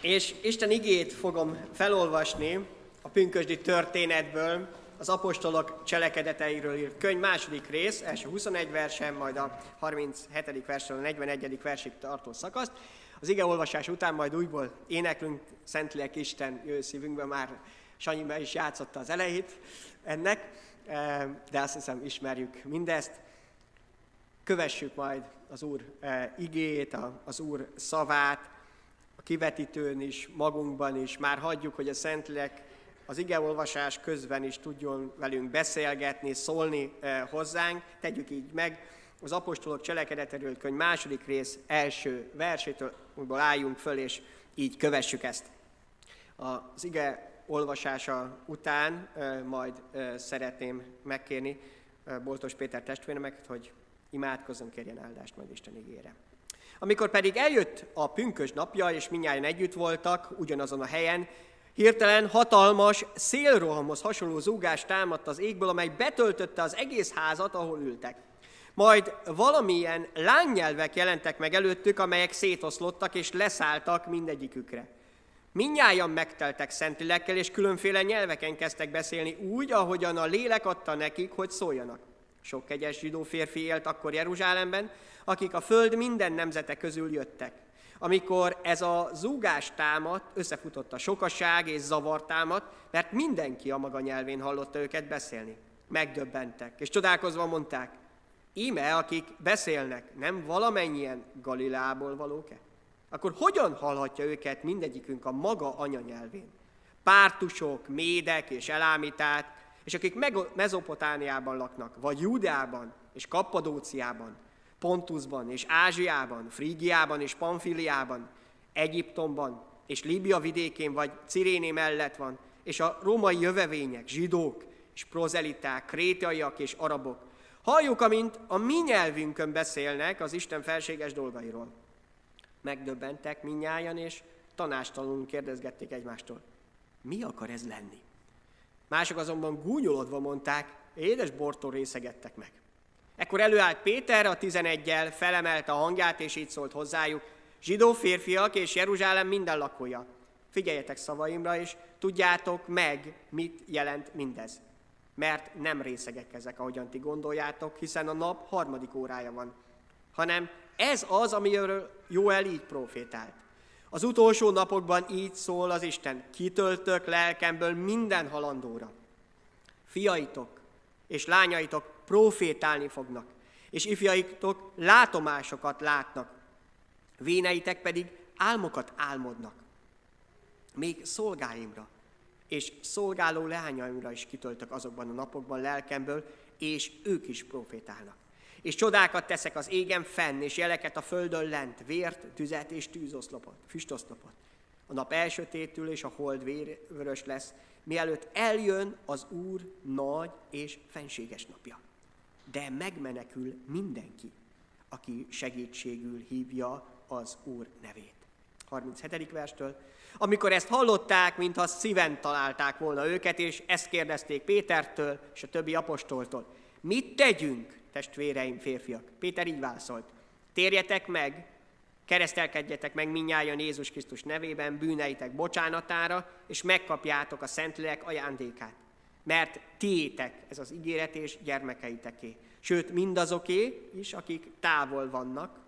És Isten igét fogom felolvasni a pünkösdi történetből, az apostolok cselekedeteiről írt könyv második rész, első 21 versen, majd a 37. versről a 41. versig tartó szakaszt. Az ige olvasás után majd újból éneklünk, Szentlélek Isten jő szívünkbe, már Sanyi be is játszotta az elejét ennek, eh, de azt hiszem ismerjük mindezt. Kövessük majd az Úr eh, igét, az Úr szavát, kivetítőn is, magunkban is, már hagyjuk, hogy a Szentlélek az igeolvasás közben is tudjon velünk beszélgetni, szólni eh, hozzánk. Tegyük így meg. Az apostolok cselekedetéről könyv második rész első versétől újból álljunk föl, és így kövessük ezt. Az ige olvasása után eh, majd eh, szeretném megkérni Boltos Péter testvéremet, hogy imádkozzon, kérjen áldást majd Isten ígére. Amikor pedig eljött a pünkös napja, és minnyáján együtt voltak ugyanazon a helyen, Hirtelen hatalmas szélrohamhoz hasonló zúgás támadt az égből, amely betöltötte az egész házat, ahol ültek. Majd valamilyen lánynyelvek jelentek meg előttük, amelyek szétoszlottak és leszálltak mindegyikükre. Mindnyájan megteltek szentlélekkel, és különféle nyelveken kezdtek beszélni úgy, ahogyan a lélek adta nekik, hogy szóljanak. Sok kegyes zsidó férfi élt akkor Jeruzsálemben, akik a föld minden nemzete közül jöttek. Amikor ez a zúgás támadt, összefutott a sokaság és zavar támadt, mert mindenki a maga nyelvén hallotta őket beszélni. Megdöbbentek, és csodálkozva mondták, íme, akik beszélnek, nem valamennyien Galilából valók-e? Akkor hogyan hallhatja őket mindegyikünk a maga anyanyelvén? Pártusok, médek és elámítát, és akik Mezopotániában laknak, vagy Júdeában és Kappadóciában, Pontusban és Ázsiában, Frígiában és Pamfiliában, Egyiptomban és Líbia vidékén vagy Ciréné mellett van, és a római jövevények, zsidók és prozeliták, krétaiak és arabok. Halljuk, amint a mi nyelvünkön beszélnek az Isten felséges dolgairól. Megdöbbentek minnyájan, és tanástalanul kérdezgették egymástól. Mi akar ez lenni? Mások azonban gúnyolodva mondták, édes bortól részegettek meg. Ekkor előállt Péter a tizenegyel, felemelte a hangját, és így szólt hozzájuk, zsidó férfiak és Jeruzsálem minden lakója. Figyeljetek szavaimra, és tudjátok meg, mit jelent mindez. Mert nem részegek ezek, ahogyan ti gondoljátok, hiszen a nap harmadik órája van. Hanem ez az, amiről Jóel így profétált. Az utolsó napokban így szól az Isten, kitöltök lelkemből minden halandóra. Fiaitok és lányaitok profétálni fognak, és ifjaitok látomásokat látnak, véneitek pedig álmokat álmodnak. Még szolgáimra és szolgáló leányaimra is kitöltök azokban a napokban lelkemből, és ők is profétálnak. És csodákat teszek az égen fenn, és jeleket a földön lent, vért, tüzet és tűzoszlopot, füstoszlopot. A nap elsötétül, és a hold vérvörös lesz, mielőtt eljön az Úr nagy és fenséges napja de megmenekül mindenki, aki segítségül hívja az Úr nevét. 37. verstől. Amikor ezt hallották, mintha szíven találták volna őket, és ezt kérdezték Pétertől és a többi apostoltól. Mit tegyünk, testvéreim, férfiak? Péter így válaszolt. Térjetek meg, keresztelkedjetek meg minnyáján Jézus Krisztus nevében bűneitek bocsánatára, és megkapjátok a Szentlélek ajándékát mert tiétek ez az ígéret és gyermekeiteké. Sőt, mindazoké is, akik távol vannak,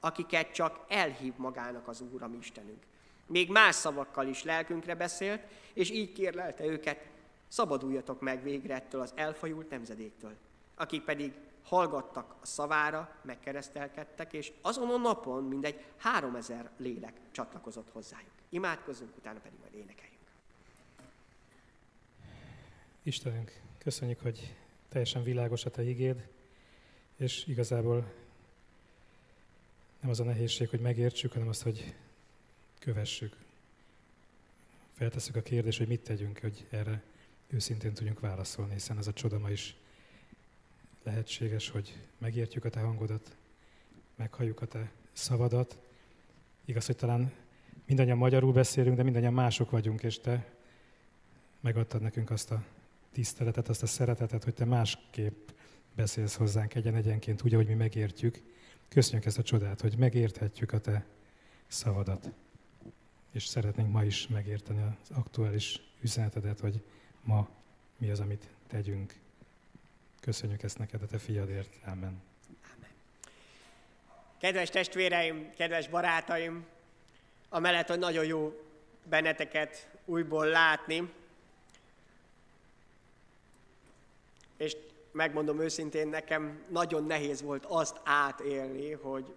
akiket csak elhív magának az Úr, a mi Istenünk. Még más szavakkal is lelkünkre beszélt, és így kérlelte őket, szabaduljatok meg végre ettől az elfajult nemzedéktől, akik pedig hallgattak a szavára, megkeresztelkedtek, és azon a napon mindegy három ezer lélek csatlakozott hozzájuk. Imádkozzunk, utána pedig majd énekeljünk. Istenünk, köszönjük, hogy teljesen világos a Te igéd, és igazából nem az a nehézség, hogy megértsük, hanem az, hogy kövessük. Feltesszük a kérdést, hogy mit tegyünk, hogy erre őszintén tudjunk válaszolni, hiszen ez a csoda ma is lehetséges, hogy megértjük a Te hangodat, meghalljuk a Te szavadat. Igaz, hogy talán mindannyian magyarul beszélünk, de mindannyian mások vagyunk, és Te megadtad nekünk azt a tiszteletet, azt a szeretetet, hogy te másképp beszélsz hozzánk egyen-egyenként, úgy, ahogy mi megértjük. Köszönjük ezt a csodát, hogy megérthetjük a te szavadat. és szeretnénk ma is megérteni az aktuális üzenetedet, hogy ma mi az, amit tegyünk. Köszönjük ezt neked a te fiadért. Amen. Kedves testvéreim, kedves barátaim, amellett, hogy nagyon jó benneteket újból látni, és megmondom őszintén, nekem nagyon nehéz volt azt átélni, hogy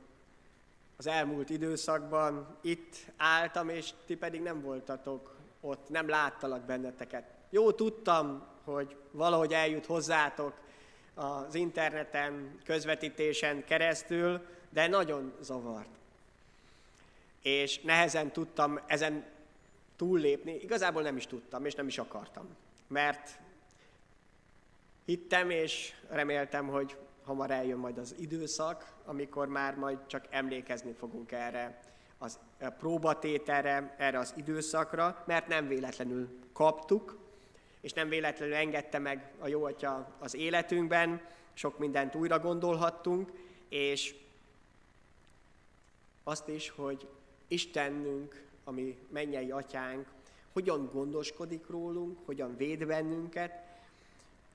az elmúlt időszakban itt álltam, és ti pedig nem voltatok ott, nem láttalak benneteket. Jó, tudtam, hogy valahogy eljut hozzátok az interneten, közvetítésen keresztül, de nagyon zavart. És nehezen tudtam ezen túllépni. Igazából nem is tudtam, és nem is akartam. Mert hittem, és reméltem, hogy hamar eljön majd az időszak, amikor már majd csak emlékezni fogunk erre az a próbatételre, erre az időszakra, mert nem véletlenül kaptuk, és nem véletlenül engedte meg a jó atya az életünkben, sok mindent újra gondolhattunk, és azt is, hogy Istenünk, ami mennyei atyánk, hogyan gondoskodik rólunk, hogyan véd bennünket,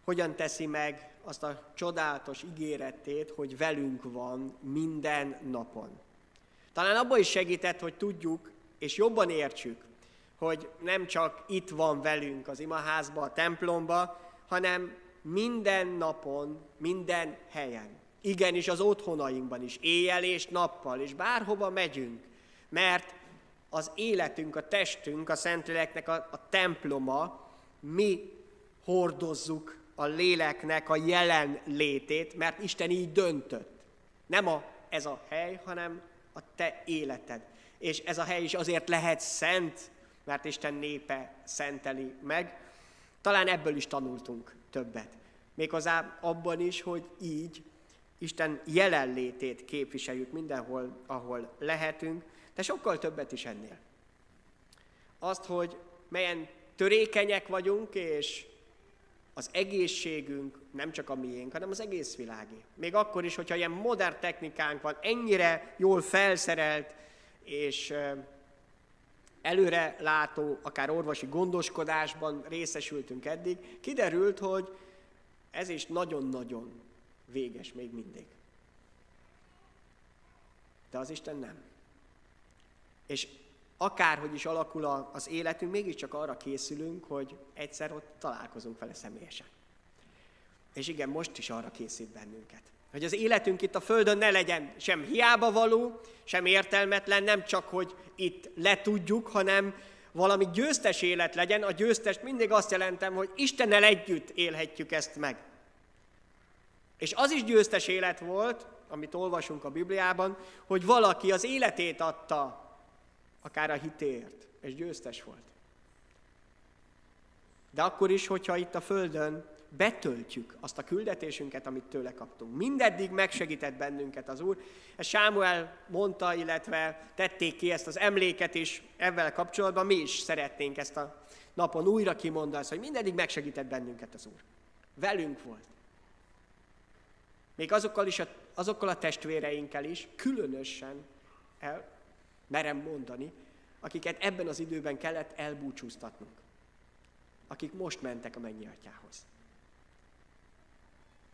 hogyan teszi meg azt a csodálatos ígéretét, hogy velünk van minden napon. Talán abban is segített, hogy tudjuk és jobban értsük, hogy nem csak itt van velünk az imaházba, a templomba, hanem minden napon, minden helyen. Igenis az otthonainkban is, éjjel és nappal, és bárhova megyünk, mert az életünk, a testünk, a Szentléleknek a, a temploma, mi hordozzuk a léleknek a jelen létét, mert Isten így döntött. Nem a, ez a hely, hanem a te életed. És ez a hely is azért lehet szent, mert Isten népe szenteli meg. Talán ebből is tanultunk többet. Méghozzá abban is, hogy így Isten jelenlétét képviseljük mindenhol, ahol lehetünk, de sokkal többet is ennél. Azt, hogy melyen törékenyek vagyunk, és az egészségünk nem csak a miénk, hanem az egész világé. Még akkor is, hogyha ilyen modern technikánk van, ennyire jól felszerelt és előre látó, akár orvosi gondoskodásban részesültünk eddig, kiderült, hogy ez is nagyon-nagyon véges még mindig. De az Isten nem. És akárhogy is alakul az életünk, mégiscsak arra készülünk, hogy egyszer ott találkozunk vele személyesen. És igen, most is arra készít bennünket. Hogy az életünk itt a Földön ne legyen sem hiába való, sem értelmetlen, nem csak, hogy itt letudjuk, hanem valami győztes élet legyen. A győztes mindig azt jelentem, hogy Istennel együtt élhetjük ezt meg. És az is győztes élet volt, amit olvasunk a Bibliában, hogy valaki az életét adta akár a hitért, és győztes volt. De akkor is, hogyha itt a Földön betöltjük azt a küldetésünket, amit tőle kaptunk. Mindeddig megsegített bennünket az Úr. Ezt Sámuel mondta, illetve tették ki ezt az emléket is ebben kapcsolatban. Mi is szeretnénk ezt a napon újra kimondani, hogy mindeddig megsegített bennünket az Úr. Velünk volt. Még azokkal, is a, azokkal a testvéreinkkel is, különösen merem mondani, akiket ebben az időben kellett elbúcsúztatnunk. Akik most mentek a mennyi atyához.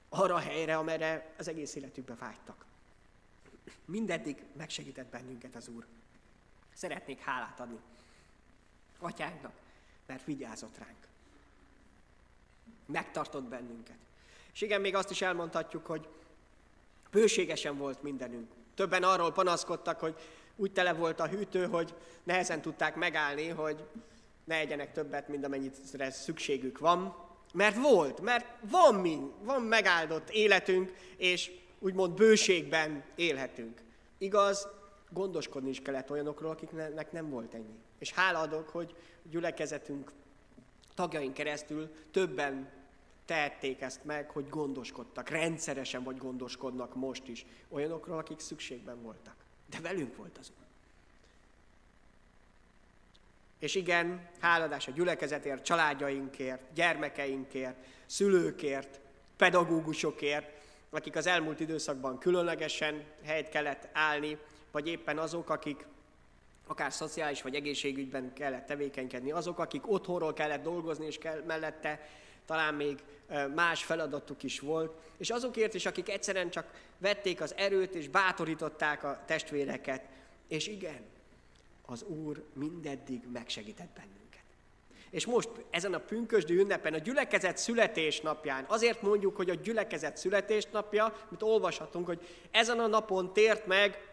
Arra a helyre, amerre az egész életükbe vágytak. Mindeddig megsegített bennünket az Úr. Szeretnék hálát adni atyánknak, mert vigyázott ránk. Megtartott bennünket. És igen, még azt is elmondhatjuk, hogy bőségesen volt mindenünk. Többen arról panaszkodtak, hogy úgy tele volt a hűtő, hogy nehezen tudták megállni, hogy ne egyenek többet, mint amennyit szükségük van. Mert volt, mert van mi, van megáldott életünk, és úgymond bőségben élhetünk. Igaz, gondoskodni is kellett olyanokról, akiknek nem volt ennyi. És hála adok, hogy gyülekezetünk tagjaink keresztül többen tehették ezt meg, hogy gondoskodtak, rendszeresen vagy gondoskodnak most is olyanokról, akik szükségben voltak. De velünk volt az Úr. És igen, háladás a gyülekezetért, családjainkért, gyermekeinkért, szülőkért, pedagógusokért, akik az elmúlt időszakban különlegesen helyt kellett állni, vagy éppen azok, akik akár szociális vagy egészségügyben kellett tevékenykedni, azok, akik otthonról kellett dolgozni, és kell, mellette talán még más feladatuk is volt, és azokért is, akik egyszerűen csak vették az erőt, és bátorították a testvéreket. És igen, az Úr mindeddig megsegített bennünket. És most ezen a pünkösdi ünnepen, a gyülekezet születésnapján, azért mondjuk, hogy a gyülekezet születésnapja, mint olvashatunk, hogy ezen a napon tért meg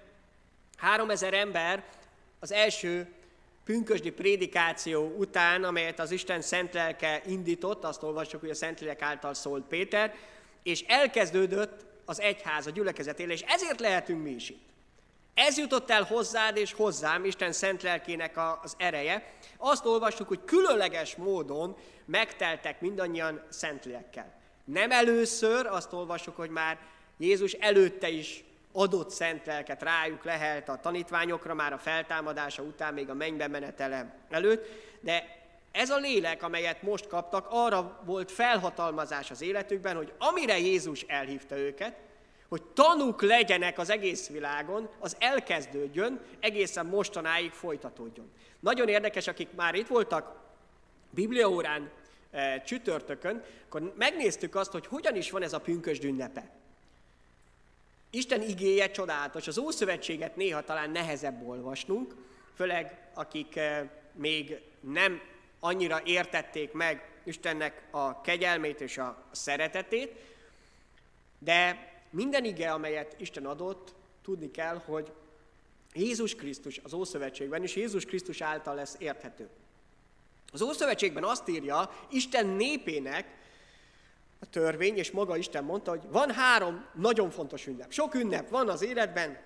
3000 ember az első pünkösdi prédikáció után, amelyet az Isten szent lelke indított, azt olvassuk, hogy a szent lélek által szólt Péter, és elkezdődött az egyház, a gyülekezet éle, és ezért lehetünk mi is itt. Ez jutott el hozzád és hozzám, Isten szent lelkének az ereje. Azt olvassuk, hogy különleges módon megteltek mindannyian szent lélekkel. Nem először, azt olvassuk, hogy már Jézus előtte is adott szent lelket rájuk lehelt a tanítványokra már a feltámadása után, még a mennybe menetele előtt, de ez a lélek, amelyet most kaptak, arra volt felhatalmazás az életükben, hogy amire Jézus elhívta őket, hogy tanúk legyenek az egész világon, az elkezdődjön, egészen mostanáig folytatódjon. Nagyon érdekes, akik már itt voltak Bibliaórán e, csütörtökön, akkor megnéztük azt, hogy hogyan is van ez a pünkösd ünnepe. Isten igéje csodálatos. Az Ószövetséget néha talán nehezebb olvasnunk, főleg akik eh, még nem annyira értették meg Istennek a kegyelmét és a szeretetét, de minden ige, amelyet Isten adott, tudni kell, hogy Jézus Krisztus az Ószövetségben, és Jézus Krisztus által lesz érthető. Az Ószövetségben azt írja Isten népének, a törvény, és maga Isten mondta, hogy van három nagyon fontos ünnep. Sok ünnep van az életben,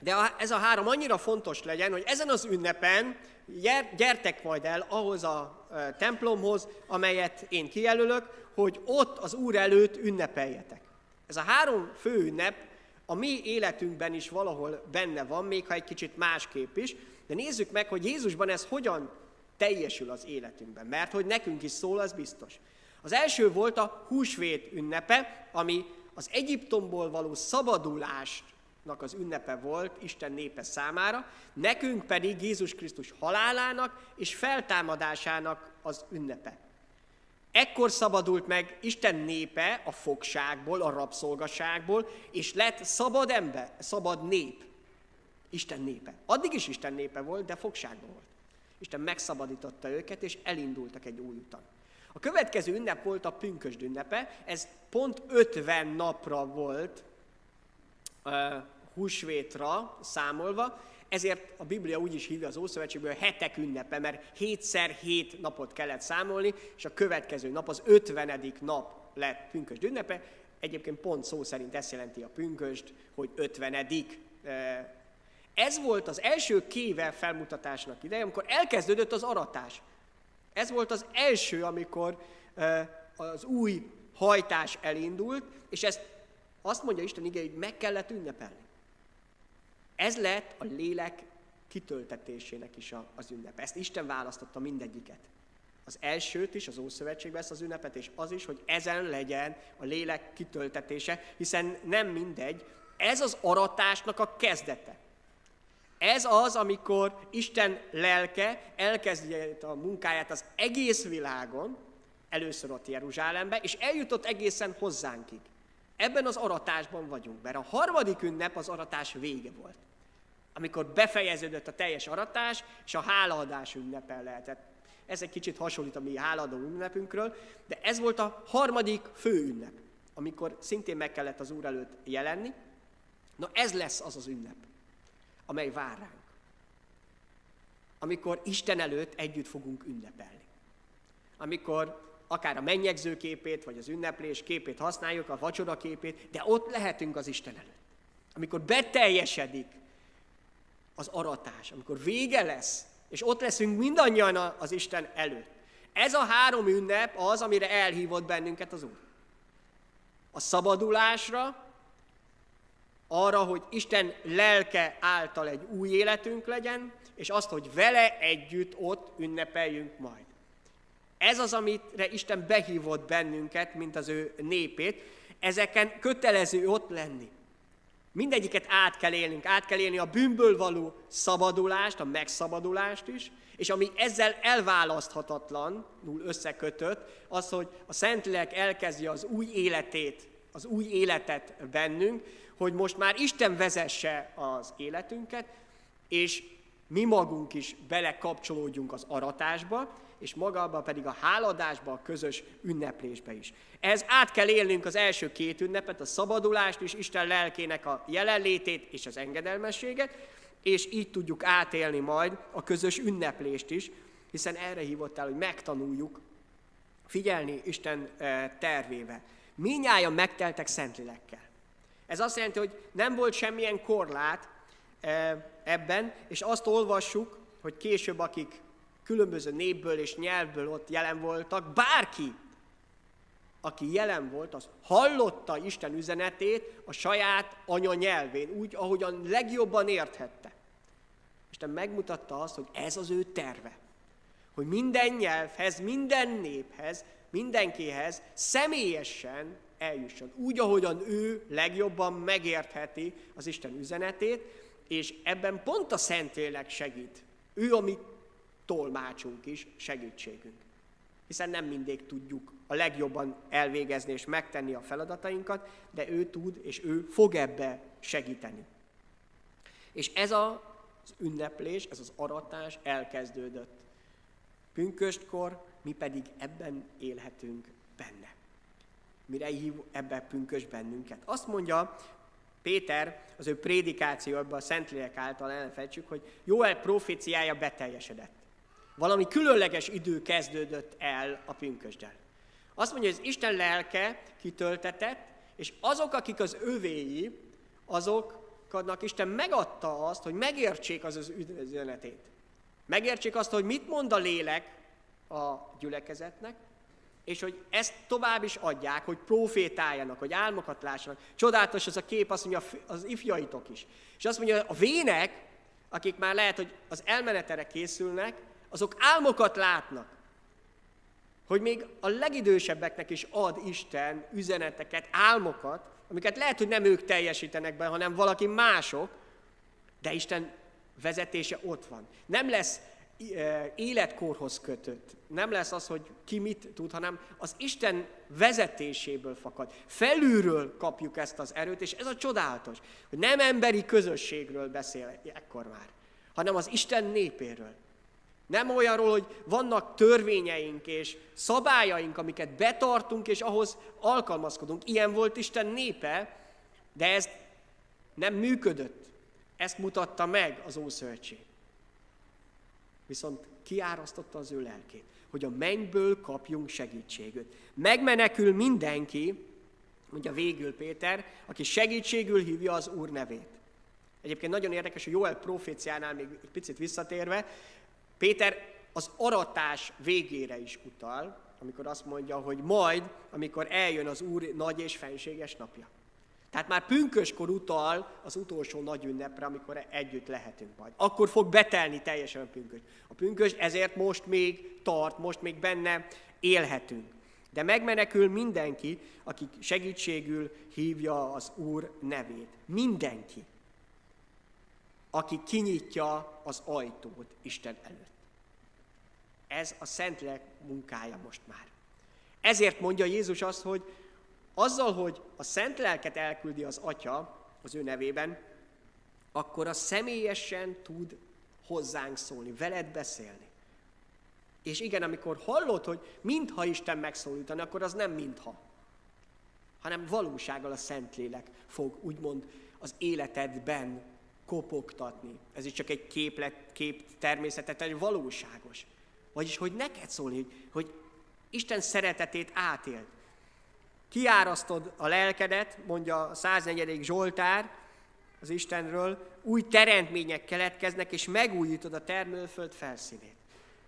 de ez a három annyira fontos legyen, hogy ezen az ünnepen gyertek majd el ahhoz a templomhoz, amelyet én kijelölök, hogy ott az Úr előtt ünnepeljetek. Ez a három fő ünnep a mi életünkben is valahol benne van, még ha egy kicsit másképp is, de nézzük meg, hogy Jézusban ez hogyan teljesül az életünkben, mert hogy nekünk is szól, az biztos. Az első volt a húsvét ünnepe, ami az Egyiptomból való szabadulásnak az ünnepe volt Isten népe számára, nekünk pedig Jézus Krisztus halálának és feltámadásának az ünnepe. Ekkor szabadult meg Isten népe a fogságból, a rabszolgaságból, és lett szabad ember, szabad nép. Isten népe. Addig is Isten népe volt, de fogságban volt. Isten megszabadította őket, és elindultak egy új utat. A következő ünnep volt a pünkösd ünnepe, ez pont 50 napra volt uh, húsvétra számolva, ezért a Biblia úgy is hívja az Ószövetségből a hetek ünnepe, mert hétszer hét napot kellett számolni, és a következő nap, az 50. nap lett pünkösd ünnepe. Egyébként pont szó szerint ezt jelenti a pünkösd, hogy 50. Ez volt az első kével felmutatásnak ideje, amikor elkezdődött az aratás. Ez volt az első, amikor az új hajtás elindult, és ezt azt mondja Isten ige, hogy meg kellett ünnepelni. Ez lett a lélek kitöltetésének is az ünnep. Ezt Isten választotta mindegyiket. Az elsőt is, az Ószövetségben ezt az ünnepet, és az is, hogy ezen legyen a lélek kitöltetése, hiszen nem mindegy, ez az aratásnak a kezdete. Ez az, amikor Isten lelke elkezdi a munkáját az egész világon, először ott Jeruzsálembe, és eljutott egészen hozzánkig. Ebben az aratásban vagyunk, mert a harmadik ünnep az aratás vége volt. Amikor befejeződött a teljes aratás, és a hálaadás ünnepen lehetett. Ez egy kicsit hasonlít a mi hálaadó ünnepünkről, de ez volt a harmadik fő ünnep, amikor szintén meg kellett az Úr előtt jelenni. Na ez lesz az az ünnep amely vár ránk. Amikor Isten előtt együtt fogunk ünnepelni. Amikor akár a mennyegző képét, vagy az ünneplés képét használjuk, a vacsora képét, de ott lehetünk az Isten előtt. Amikor beteljesedik az aratás, amikor vége lesz, és ott leszünk mindannyian az Isten előtt. Ez a három ünnep az, amire elhívott bennünket az Úr. A szabadulásra, arra, hogy Isten lelke által egy új életünk legyen, és azt, hogy vele együtt ott ünnepeljünk majd. Ez az, amire Isten behívott bennünket, mint az ő népét, ezeken kötelező ott lenni. Mindegyiket át kell élnünk, át kell élni a bűnből való szabadulást, a megszabadulást is, és ami ezzel elválaszthatatlanul összekötött, az, hogy a Szentlélek elkezdi az új életét, az új életet bennünk, hogy most már Isten vezesse az életünket, és mi magunk is belekapcsolódjunk az aratásba, és magába pedig a háladásba, a közös ünneplésbe is. Ez át kell élnünk az első két ünnepet, a szabadulást is, Isten lelkének a jelenlétét és az engedelmességet, és így tudjuk átélni majd a közös ünneplést is, hiszen erre hívott el, hogy megtanuljuk figyelni Isten eh, tervébe. Minnyáján megteltek Szentlélekkel. Ez azt jelenti, hogy nem volt semmilyen korlát eh, ebben, és azt olvassuk, hogy később, akik különböző népből és nyelvből ott jelen voltak, bárki, aki jelen volt, az hallotta Isten üzenetét a saját anyanyelvén, úgy, ahogyan legjobban érthette. Isten megmutatta azt, hogy ez az ő terve. Hogy minden nyelvhez, minden néphez, mindenkihez személyesen eljusson. Úgy, ahogyan ő legjobban megértheti az Isten üzenetét, és ebben pont a Szentlélek segít. Ő a mi tolmácsunk is, segítségünk. Hiszen nem mindig tudjuk a legjobban elvégezni és megtenni a feladatainkat, de ő tud, és ő fog ebbe segíteni. És ez az ünneplés, ez az aratás elkezdődött. Pünköstkor mi pedig ebben élhetünk benne. Mire hív ebbe pünkös bennünket? Azt mondja Péter, az ő prédikációban a Szentlélek által elfejtsük, hogy Jóel proféciája beteljesedett. Valami különleges idő kezdődött el a pünkösdel. Azt mondja, hogy az Isten lelke kitöltetett, és azok, akik az övéi, azoknak Isten megadta azt, hogy megértsék az az üzenetét. Megértsék azt, hogy mit mond a lélek a gyülekezetnek, és hogy ezt tovább is adják, hogy profétáljanak, hogy álmokat lássanak. Csodálatos az a kép, azt mondja az ifjaitok is. És azt mondja, a vének, akik már lehet, hogy az elmenetere készülnek, azok álmokat látnak. Hogy még a legidősebbeknek is ad Isten üzeneteket, álmokat, amiket lehet, hogy nem ők teljesítenek be, hanem valaki mások, de Isten vezetése ott van. Nem lesz életkorhoz kötött. Nem lesz az, hogy ki mit tud, hanem az Isten vezetéséből fakad. Felülről kapjuk ezt az erőt, és ez a csodálatos, hogy nem emberi közösségről beszél ekkor már, hanem az Isten népéről. Nem olyanról, hogy vannak törvényeink és szabályaink, amiket betartunk, és ahhoz alkalmazkodunk. Ilyen volt Isten népe, de ez nem működött. Ezt mutatta meg az Ószövetség. Viszont kiárasztotta az ő lelkét, hogy a mennyből kapjunk segítséget. Megmenekül mindenki, mondja végül Péter, aki segítségül hívja az Úr nevét. Egyébként nagyon érdekes, hogy Joel proféciánál még egy picit visszatérve, Péter az aratás végére is utal, amikor azt mondja, hogy majd, amikor eljön az Úr nagy és fenséges napja. Tehát már pünköskor utal az utolsó nagy ünnepre, amikor együtt lehetünk majd. Akkor fog betelni teljesen a pünkös. A pünkös ezért most még tart, most még benne élhetünk. De megmenekül mindenki, aki segítségül hívja az Úr nevét. Mindenki aki kinyitja az ajtót Isten előtt. Ez a Szentlélek munkája most már. Ezért mondja Jézus azt, hogy azzal, hogy a Szent Lelket elküldi az Atya az ő nevében, akkor a személyesen tud hozzánk szólni, veled beszélni. És igen, amikor hallod, hogy mintha Isten megszólítani, akkor az nem mintha, hanem valósággal a Szentlélek fog úgymond az életedben kopogtatni. Ez is csak egy képlet, kép természetet, egy valóságos. Vagyis, hogy neked szólni, hogy, Isten szeretetét átélt. Kiárasztod a lelkedet, mondja a 104. Zsoltár az Istenről, új teremtmények keletkeznek, és megújítod a termőföld felszínét.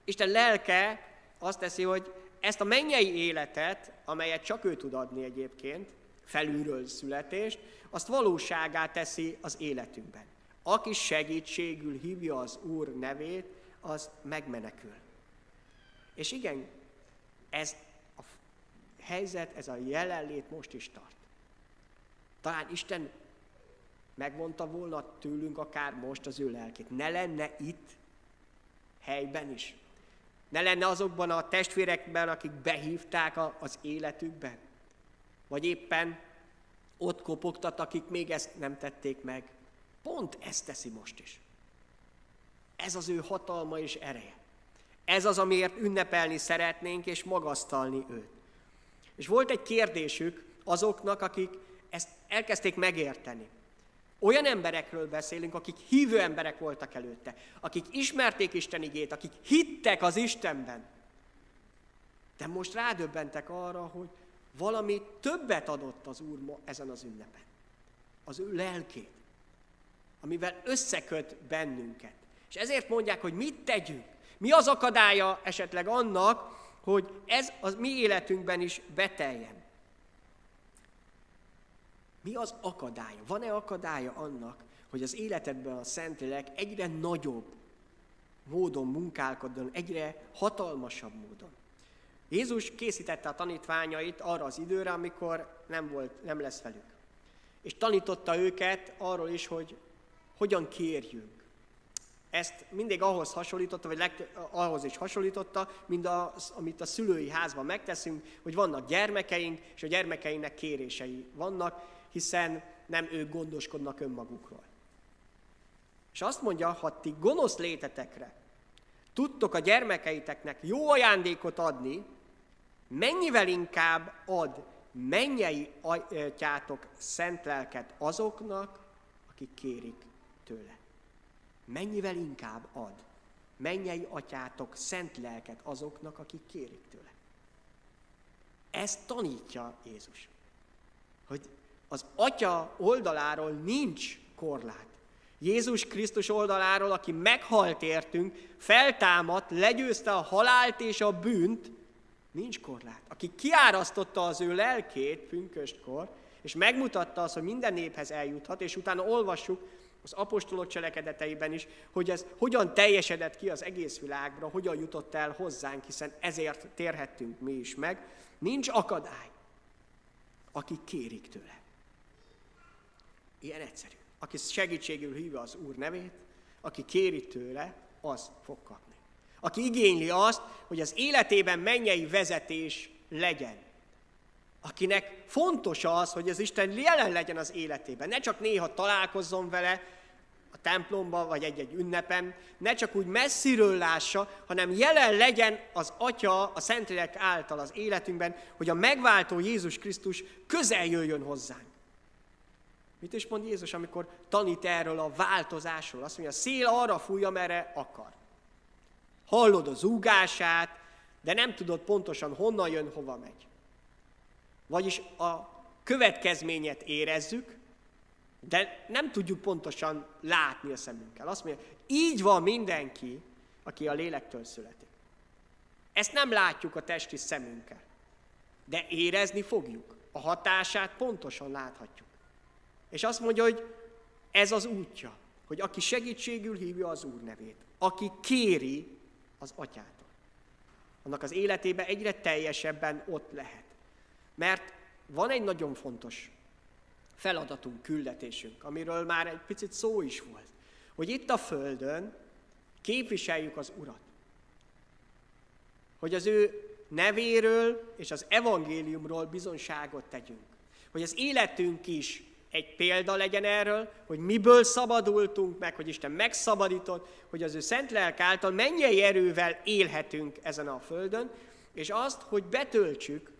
Isten lelke azt teszi, hogy ezt a mennyei életet, amelyet csak ő tud adni egyébként, felülről születést, azt valóságá teszi az életünkben. Aki segítségül hívja az Úr nevét, az megmenekül. És igen, ez helyzet, ez a jelenlét most is tart. Talán Isten megvonta volna tőlünk akár most az ő lelkét. Ne lenne itt, helyben is. Ne lenne azokban a testvérekben, akik behívták az életükbe. Vagy éppen ott kopogtat, akik még ezt nem tették meg. Pont ezt teszi most is. Ez az ő hatalma és ereje. Ez az, amiért ünnepelni szeretnénk és magasztalni őt. És volt egy kérdésük azoknak, akik ezt elkezdték megérteni. Olyan emberekről beszélünk, akik hívő emberek voltak előtte, akik ismerték Isten igét, akik hittek az Istenben. De most rádöbbentek arra, hogy valami többet adott az Úr ma ezen az ünnepen. Az ő lelkét, amivel összeköt bennünket. És ezért mondják, hogy mit tegyünk. Mi az akadálya esetleg annak, hogy ez az mi életünkben is beteljen. Mi az akadálya? Van-e akadálya annak, hogy az életedben a Szentlélek egyre nagyobb módon munkálkodjon, egyre hatalmasabb módon? Jézus készítette a tanítványait arra az időre, amikor nem, volt, nem lesz velük. És tanította őket arról is, hogy hogyan kérjünk. Ezt mindig ahhoz hasonlította, vagy legt- ahhoz is hasonlította, mint az, amit a szülői házban megteszünk, hogy vannak gyermekeink, és a gyermekeinknek kérései vannak, hiszen nem ők gondoskodnak önmagukról. És azt mondja, ha ti gonosz létetekre tudtok a gyermekeiteknek jó ajándékot adni, mennyivel inkább ad mennyei atyátok szent lelket azoknak, akik kérik tőle. Mennyivel inkább ad mennyei atyátok szent lelket azoknak, akik kérik tőle. Ezt tanítja Jézus. Hogy az atya oldaláról nincs korlát. Jézus Krisztus oldaláról, aki meghalt értünk, feltámadt, legyőzte a halált és a bűnt, nincs korlát. Aki kiárasztotta az ő lelkét pünköstkor, és megmutatta azt, hogy minden néphez eljuthat, és utána olvassuk az apostolok cselekedeteiben is, hogy ez hogyan teljesedett ki az egész világra, hogyan jutott el hozzánk, hiszen ezért térhettünk mi is meg. Nincs akadály, aki kérik tőle. Ilyen egyszerű. Aki segítségül hívja az Úr nevét, aki kéri tőle, az fog kapni. Aki igényli azt, hogy az életében mennyei vezetés legyen. Akinek fontos az, hogy az Isten jelen legyen az életében. Ne csak néha találkozzon vele templomban, vagy egy-egy ünnepen, ne csak úgy messziről lássa, hanem jelen legyen az Atya, a Szentlélek által az életünkben, hogy a megváltó Jézus Krisztus közel jöjjön hozzánk. Mit is mond Jézus, amikor tanít erről a változásról? Azt mondja, a szél arra fúj, amerre akar. Hallod az zúgását, de nem tudod pontosan honnan jön, hova megy. Vagyis a következményet érezzük, de nem tudjuk pontosan látni a szemünkkel. Azt mondja, így van mindenki, aki a lélektől születik. Ezt nem látjuk a testi szemünkkel, de érezni fogjuk. A hatását pontosan láthatjuk. És azt mondja, hogy ez az útja, hogy aki segítségül hívja az Úr nevét, aki kéri az atyától, annak az életébe egyre teljesebben ott lehet. Mert van egy nagyon fontos feladatunk, küldetésünk, amiről már egy picit szó is volt, hogy itt a Földön képviseljük az Urat. Hogy az ő nevéről és az evangéliumról bizonságot tegyünk. Hogy az életünk is egy példa legyen erről, hogy miből szabadultunk meg, hogy Isten megszabadított, hogy az ő szent lelk által mennyi erővel élhetünk ezen a földön, és azt, hogy betöltsük,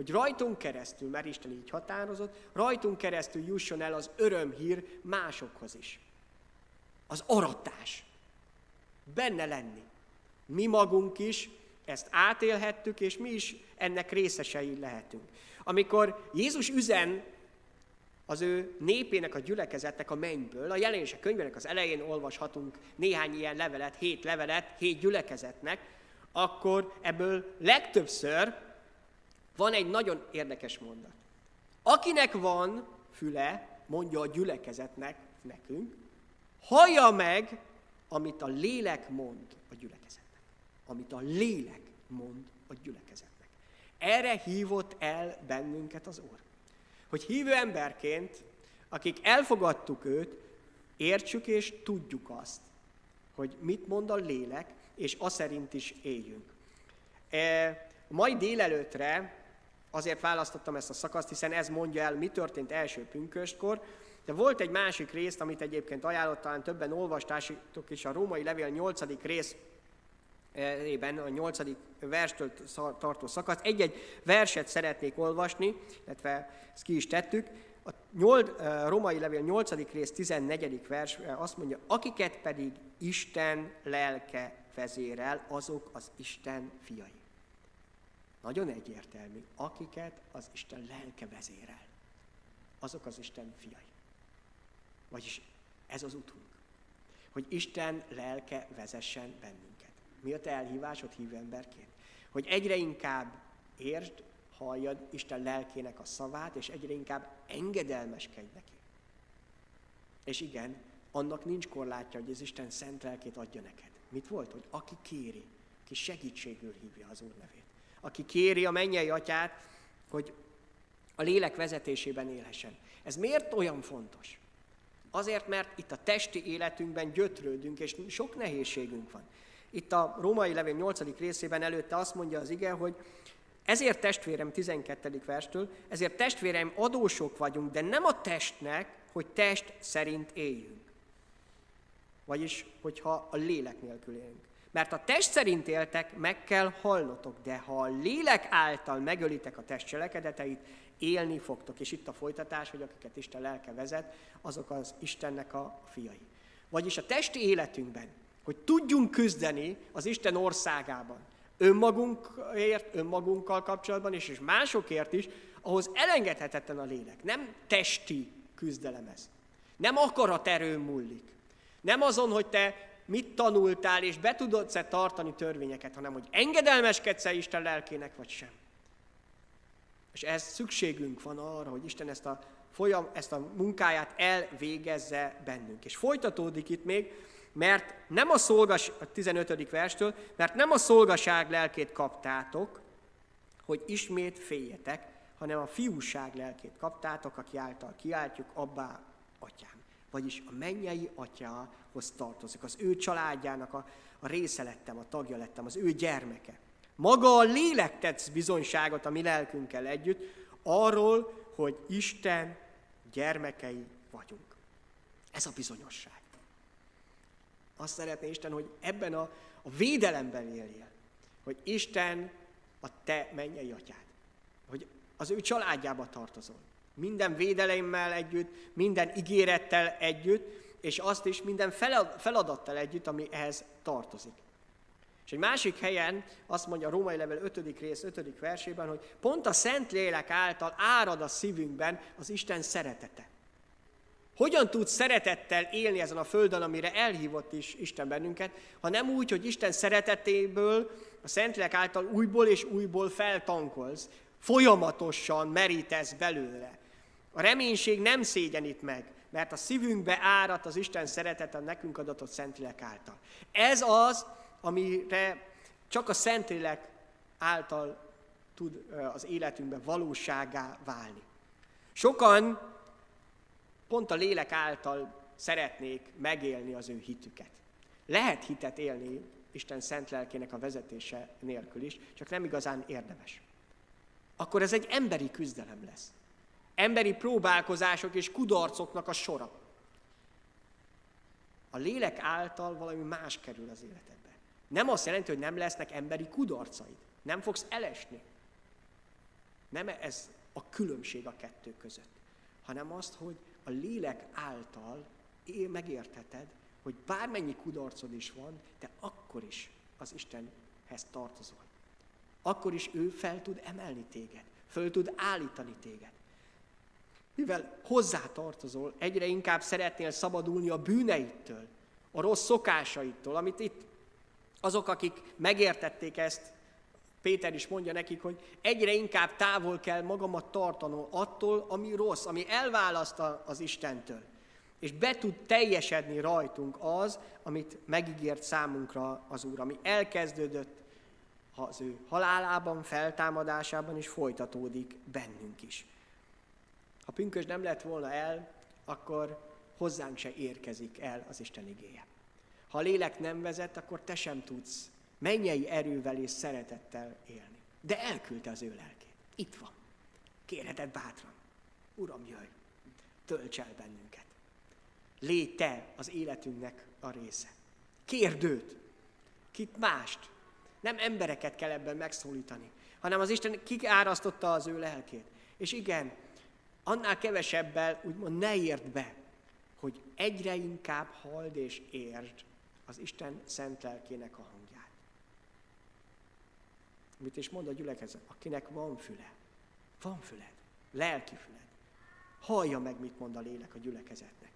hogy rajtunk keresztül, mert Isten így határozott, rajtunk keresztül jusson el az örömhír másokhoz is. Az aratás. Benne lenni. Mi magunk is ezt átélhettük, és mi is ennek részesei lehetünk. Amikor Jézus üzen az ő népének, a gyülekezetnek a mennyből. A jelenések könyvének az elején olvashatunk néhány ilyen levelet, hét levelet, hét gyülekezetnek, akkor ebből legtöbbször van egy nagyon érdekes mondat. Akinek van füle, mondja a gyülekezetnek, nekünk, hallja meg, amit a lélek mond a gyülekezetnek. Amit a lélek mond a gyülekezetnek. Erre hívott el bennünket az Úr hogy hívő emberként akik elfogadtuk őt, értsük és tudjuk azt, hogy mit mond a lélek, és azt szerint is éljünk. E, mai délelőtre azért választottam ezt a szakaszt, hiszen ez mondja el, mi történt első pünköstkor, de volt egy másik részt, amit egyébként ajánlott, talán többen olvastásitok is, a római levél 8. rész ében a nyolcadik verstől tartó szakasz. Egy-egy verset szeretnék olvasni, illetve ezt ki is tettük. A nyolc, romai levél 8. rész 14. vers azt mondja, akiket pedig Isten lelke vezérel, azok az Isten fiai. Nagyon egyértelmű, akiket az Isten lelke vezérel, azok az Isten fiai. Vagyis ez az utunk, hogy Isten lelke vezessen bennünket. Mi a te elhívásod hívő emberként? Hogy egyre inkább értsd, halljad Isten lelkének a szavát, és egyre inkább engedelmeskedj neki. És igen, annak nincs korlátja, hogy az Isten szent lelkét adja neked. Mit volt? Hogy aki kéri, aki segítségül hívja az Úr nevét. Aki kéri a mennyei atyát, hogy a lélek vezetésében élhessen. Ez miért olyan fontos? Azért, mert itt a testi életünkben gyötrődünk, és sok nehézségünk van. Itt a római levél 8. részében előtte azt mondja az ige, hogy ezért testvérem 12. verstől, ezért testvérem adósok vagyunk, de nem a testnek, hogy test szerint éljünk. Vagyis, hogyha a lélek nélkül élünk. Mert a test szerint éltek, meg kell halnotok, de ha a lélek által megölitek a test cselekedeteit, élni fogtok. És itt a folytatás, hogy akiket Isten lelke vezet, azok az Istennek a fiai. Vagyis a testi életünkben hogy tudjunk küzdeni az Isten országában, önmagunkért, önmagunkkal kapcsolatban, és, és másokért is, ahhoz elengedhetetlen a lélek. Nem testi küzdelem ez. Nem akarat erő múlik. Nem azon, hogy te mit tanultál, és be tudod-e tartani törvényeket, hanem hogy engedelmeskedsz-e Isten lelkének, vagy sem. És ez szükségünk van arra, hogy Isten ezt a, folyam, ezt a munkáját elvégezze bennünk. És folytatódik itt még, mert nem a szolgas, a 15. verstől, mert nem a szolgaság lelkét kaptátok, hogy ismét féljetek, hanem a fiúság lelkét kaptátok, aki által kiáltjuk, abbá, atyám. Vagyis a mennyei atyához tartozik, az ő családjának a, a része lettem, a tagja lettem, az ő gyermeke. Maga a lélek tetsz bizonyságot a mi lelkünkkel együtt, arról, hogy Isten gyermekei vagyunk. Ez a bizonyosság. Azt szeretné Isten, hogy ebben a, a védelemben éljél. Hogy Isten a te mennyei atyád. Hogy az ő családjába tartozol. Minden védelemmel együtt, minden ígérettel együtt, és azt is minden feladattal együtt, ami ehhez tartozik. És egy másik helyen azt mondja a Római Level 5. rész 5. versében, hogy pont a Szent Lélek által árad a szívünkben az Isten szeretete. Hogyan tudsz szeretettel élni ezen a földön, amire elhívott is Isten bennünket, ha nem úgy, hogy Isten szeretetéből, a Szentlélek által újból és újból feltankolsz, folyamatosan merítesz belőle. A reménység nem szégyenít meg, mert a szívünkbe árat az Isten szeretet a nekünk adatott Szentlélek által. Ez az, amire csak a Szentlélek által tud az életünkben valóságá válni. Sokan pont a lélek által szeretnék megélni az ő hitüket. Lehet hitet élni Isten szent lelkének a vezetése nélkül is, csak nem igazán érdemes. Akkor ez egy emberi küzdelem lesz. Emberi próbálkozások és kudarcoknak a sora. A lélek által valami más kerül az életedbe. Nem azt jelenti, hogy nem lesznek emberi kudarcaid. Nem fogsz elesni. Nem ez a különbség a kettő között, hanem azt, hogy a lélek által megértheted, hogy bármennyi kudarcod is van, te akkor is az Istenhez tartozol. Akkor is ő fel tud emelni téged, föl tud állítani téged. Mivel hozzá tartozol, egyre inkább szeretnél szabadulni a bűneitől, a rossz szokásaitól, amit itt azok, akik megértették ezt, Péter is mondja nekik, hogy egyre inkább távol kell magamat tartanom attól, ami rossz, ami elválaszt az Istentől. És be tud teljesedni rajtunk az, amit megígért számunkra az Úr, ami elkezdődött az ő halálában, feltámadásában is folytatódik bennünk is. Ha pünkös nem lett volna el, akkor hozzánk se érkezik el az Isten igéje. Ha a lélek nem vezet, akkor te sem tudsz mennyei erővel és szeretettel élni. De elküldte az ő lelkét. Itt van. Kérheted bátran. Uram, jöjj, tölts el bennünket. Légy te az életünknek a része. Kérd őt. Kit mást. Nem embereket kell ebben megszólítani, hanem az Isten árasztotta az ő lelkét. És igen, annál kevesebbel úgymond ne érd be, hogy egyre inkább hald és érd az Isten szent lelkének a hangját. Mit is mond a gyülekezet? Akinek van füle, van füled, lelki füled. Hallja meg, mit mond a lélek a gyülekezetnek.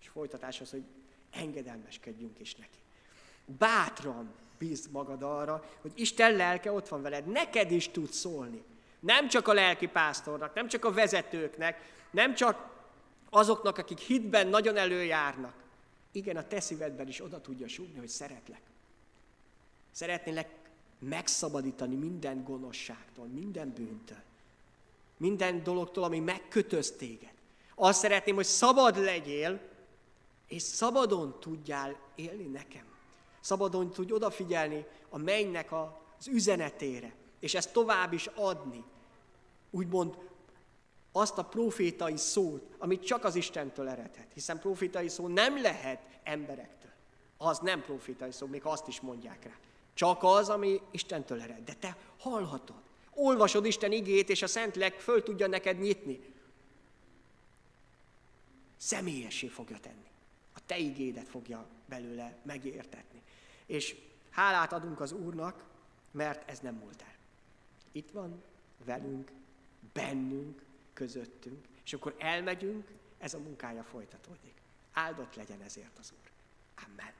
És folytatás az, hogy engedelmeskedjünk is neki. Bátran bízd magad arra, hogy Isten lelke ott van veled, neked is tud szólni. Nem csak a lelki pásztornak, nem csak a vezetőknek, nem csak azoknak, akik hitben nagyon előjárnak. Igen, a te szívedben is oda tudja súgni, hogy szeretlek. Szeretnélek megszabadítani minden gonoszságtól, minden bűntől. Minden dologtól, ami megkötöz téged. Azt szeretném, hogy szabad legyél, és szabadon tudjál élni nekem. Szabadon tudj odafigyelni a mennynek az üzenetére, és ezt tovább is adni. Úgymond azt a profétai szót, amit csak az Istentől eredhet. Hiszen profétai szó nem lehet emberektől. Az nem profétai szó, még azt is mondják rá. Csak az, ami Istentől ered. De te hallhatod. Olvasod Isten igét, és a Szentlek föl tudja neked nyitni. Személyessé fogja tenni. A te igédet fogja belőle megértetni. És hálát adunk az Úrnak, mert ez nem múlt el. Itt van velünk, bennünk, közöttünk, és akkor elmegyünk, ez a munkája folytatódik. Áldott legyen ezért az Úr. Amen.